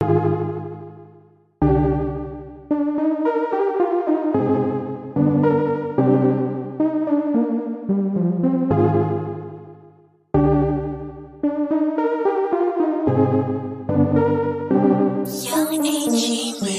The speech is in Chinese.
有你，没你。